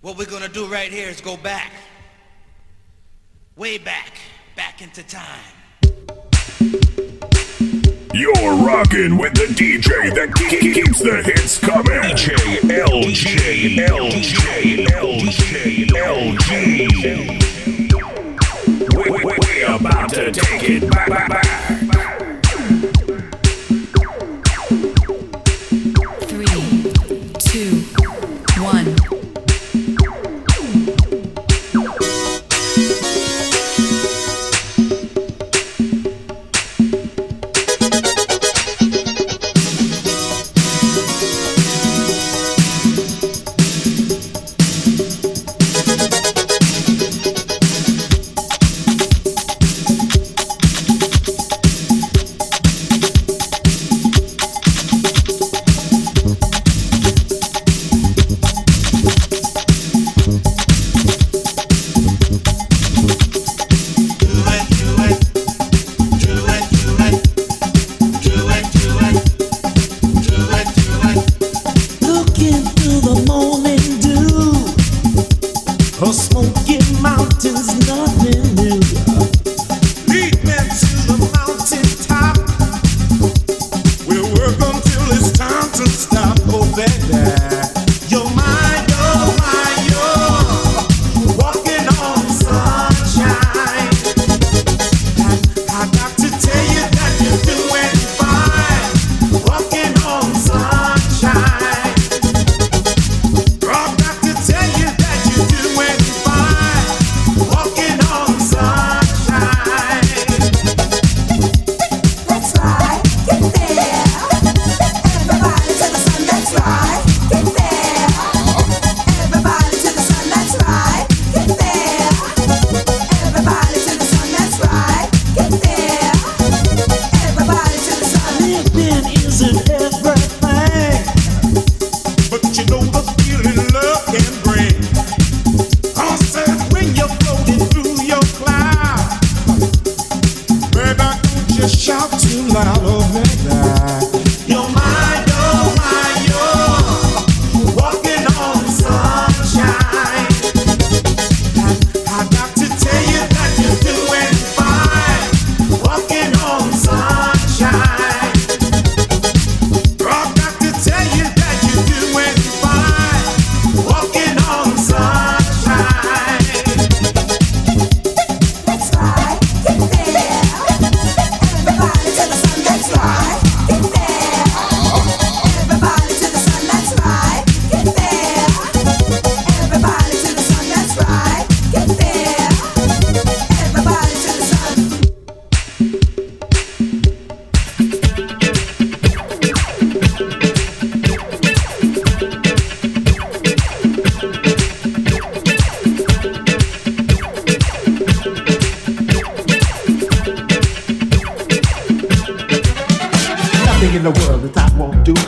What we're gonna do right here is go back. Way back. Back into time. You're rocking with the DJ that keeps the hits coming. DJ LJ, LJ, LJ, LJ. We, we, we about to take it back, back, back.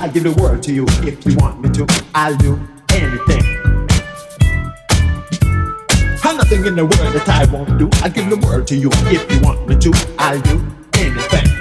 I'll give the world to you if you want me to. I'll do anything. I'm nothing in the world that I won't do. I'll give the world to you if you want me to. I'll do anything.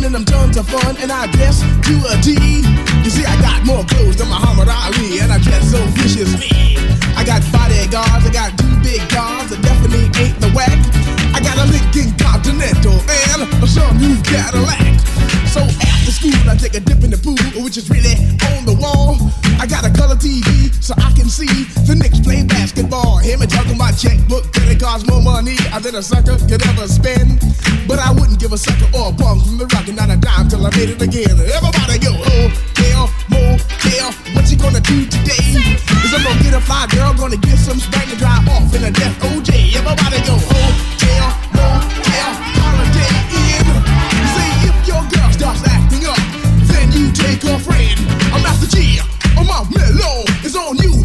fun and them tons of fun and I guess to a D. You see, I got more clothes than Muhammad Ali and I dress so viciously. I got bodyguards, I got two big guards I definitely ain't the whack. I got a Lincoln Continental and a sunroof Cadillac. So after school, I take a dip in the pool, which is really on the wall. I got a color TV so I can see the Knicks play basketball. Him and juggle my checkbook, credit cards, more money than a sucker could ever spend. But I wouldn't give a sucker or a bum from the rock and not a dime till I made it again. Everybody go, oh, hotel, motel, what you gonna do today? Is I'm gonna get a fly girl, gonna get some spank and drive off in a death OJ. Everybody go, hotel, motel, Holiday Inn. See if your girl starts acting up, then you take her friend. I'm Master Gee, on my mellow, it's on you,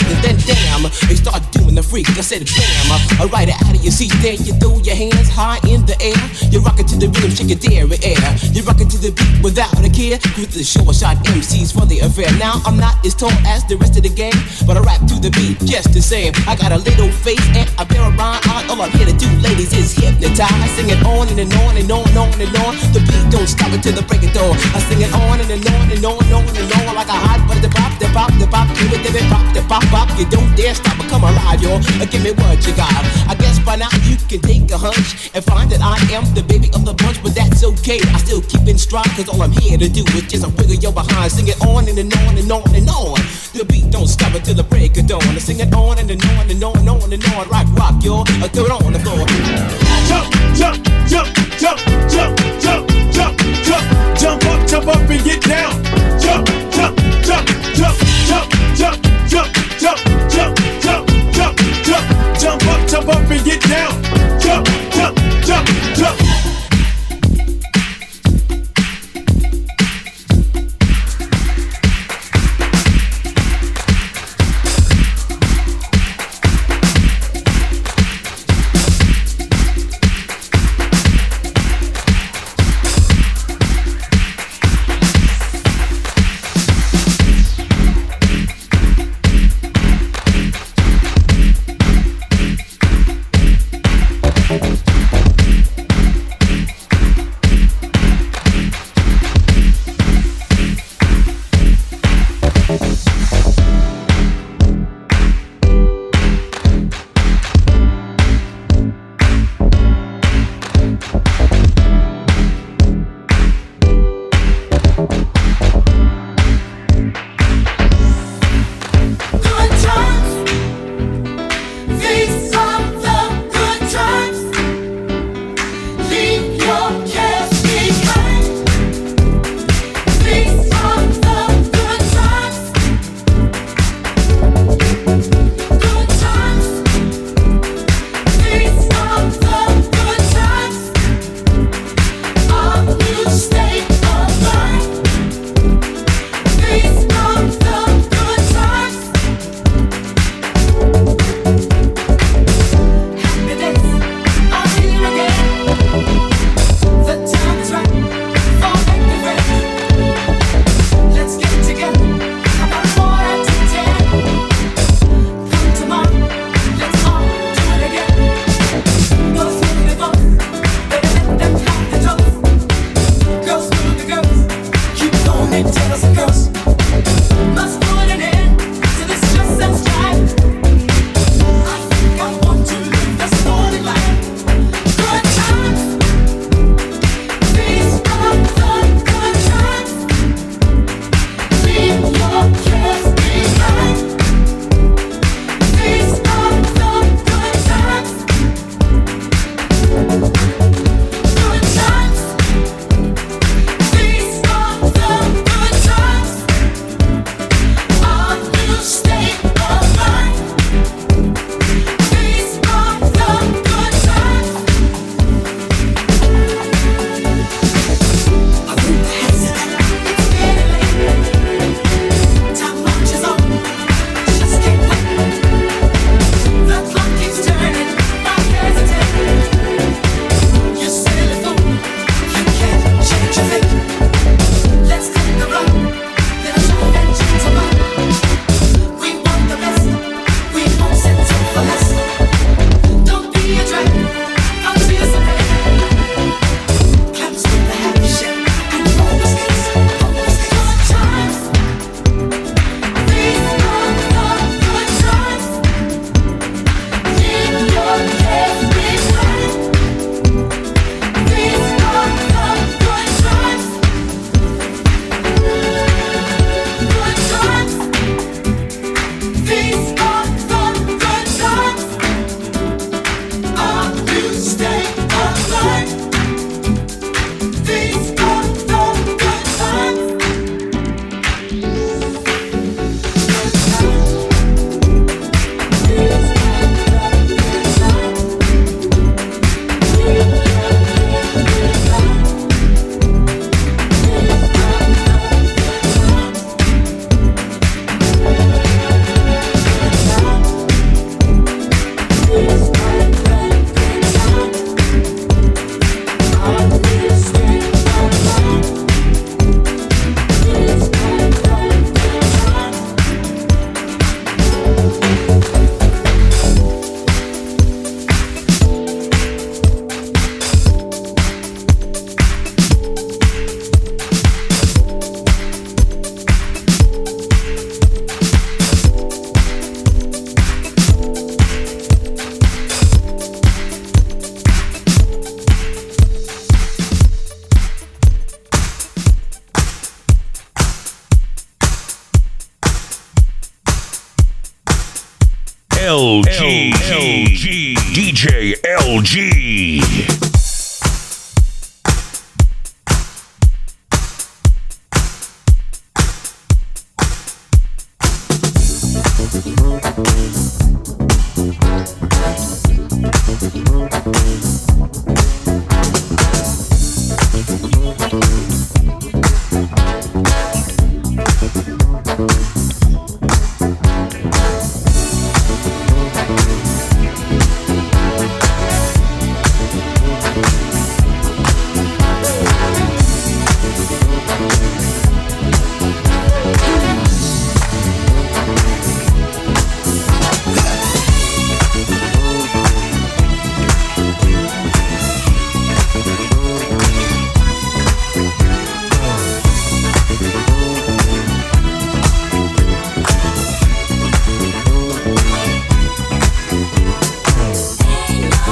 sitting. Then damn, they start doing the freak. I said bam, alright out of your seat. Then you throw your hands high in the air. You're rocking to the rhythm, shake your dairy air. You're rocking to the beat without a care. With the short shot MCs for the affair. Now I'm not as tall as the rest of the gang, but I rap to the beat just the same. I got a little face and a pair of rhyme. All I'm here to do, ladies, is hypnotize. I sing it on and, and on and on and on and on. The beat don't stop until the break of dawn. I sing it on and, and on and on and on and on like a hot butter. Pop, the pop, the pop, give it, it, pop, the pop, pop. You don't dare stop or come alive, yo. Uh, give me what you got. I guess by now you can take a hunch and find that I am the baby of the bunch, but that's okay. I still keep in stride, cause all I'm here to do is just a wiggle your behind. Sing it on and, and on and on and on. The beat don't stop until the break of dawn. I sing it on and, and on and on and on and on. Rock, rock, yo. I throw it on the floor. Jump, jump, jump, jump, jump, jump, jump, jump, jump up, jump up and get down. Jump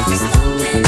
Slow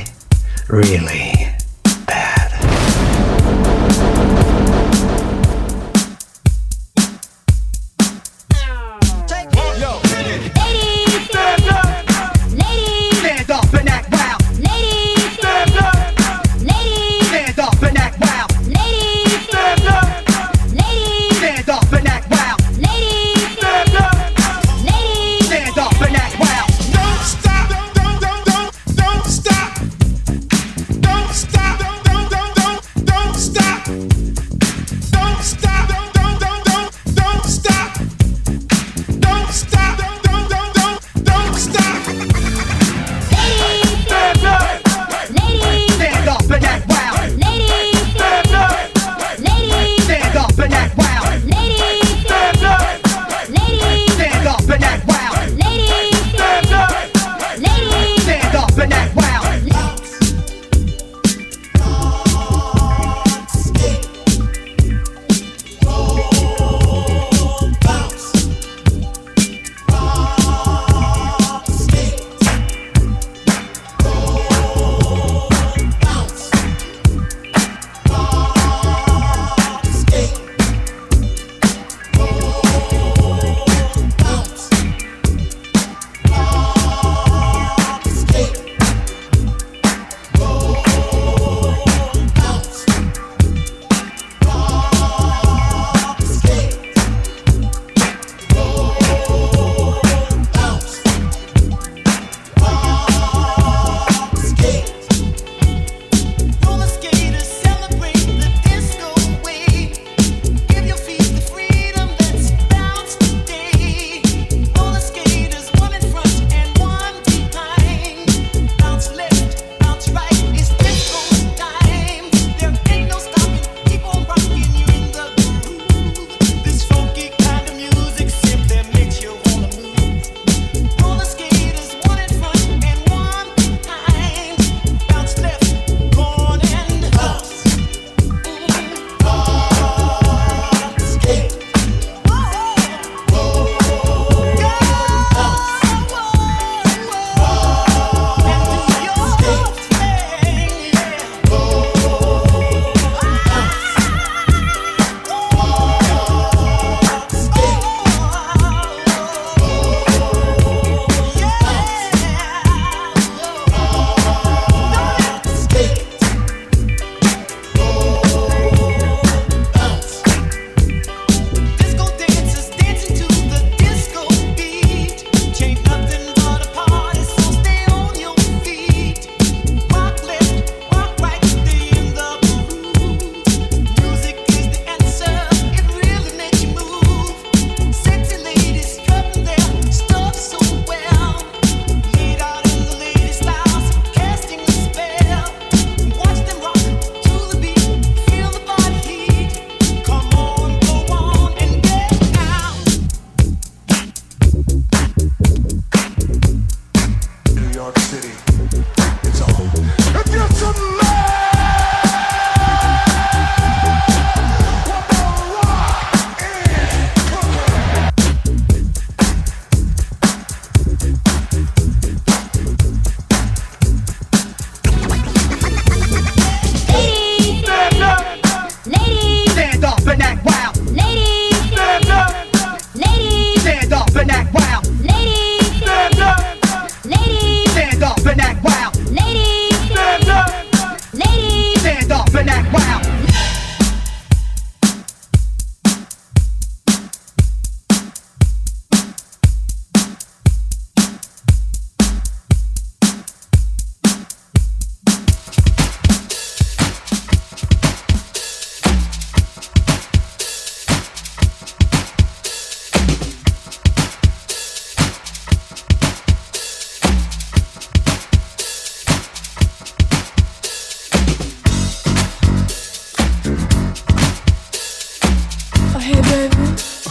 hey baby.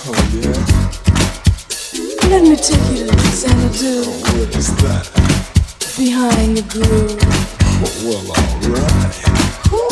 Oh yeah. Let me take you to the Xanadu. Oh, what is that? Behind the groove. Well, well alright.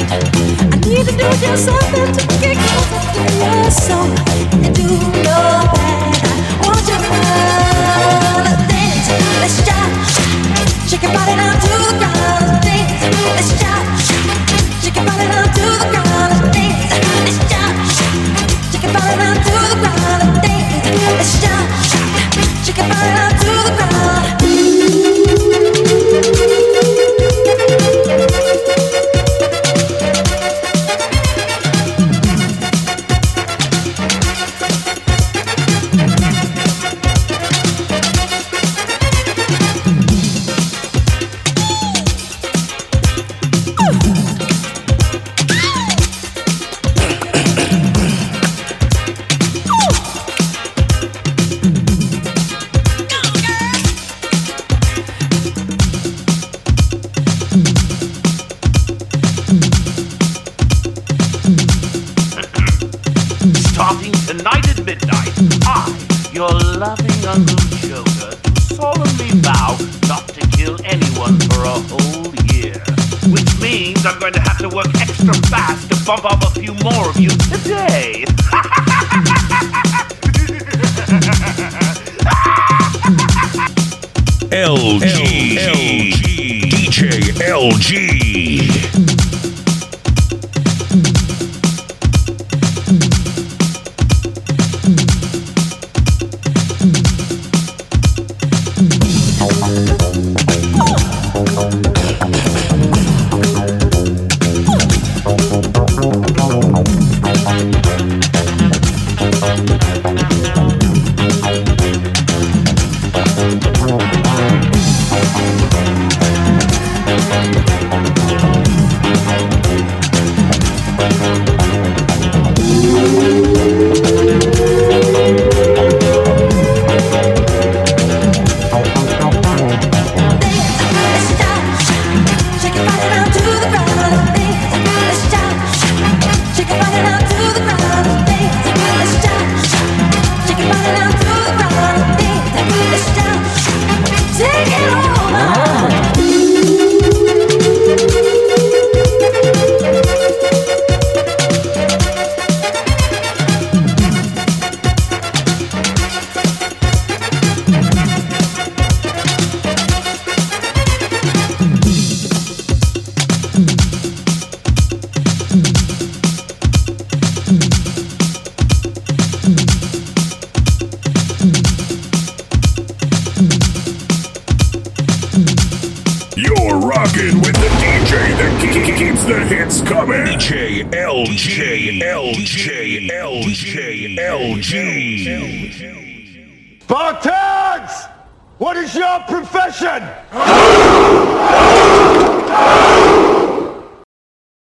I need to do just something to your soul. You know that I want you. Let's shake your body down to the ground. Let's jump, shake your body down to the ground. Let's shake your body down to the ground. Let's jump, shake your body down to.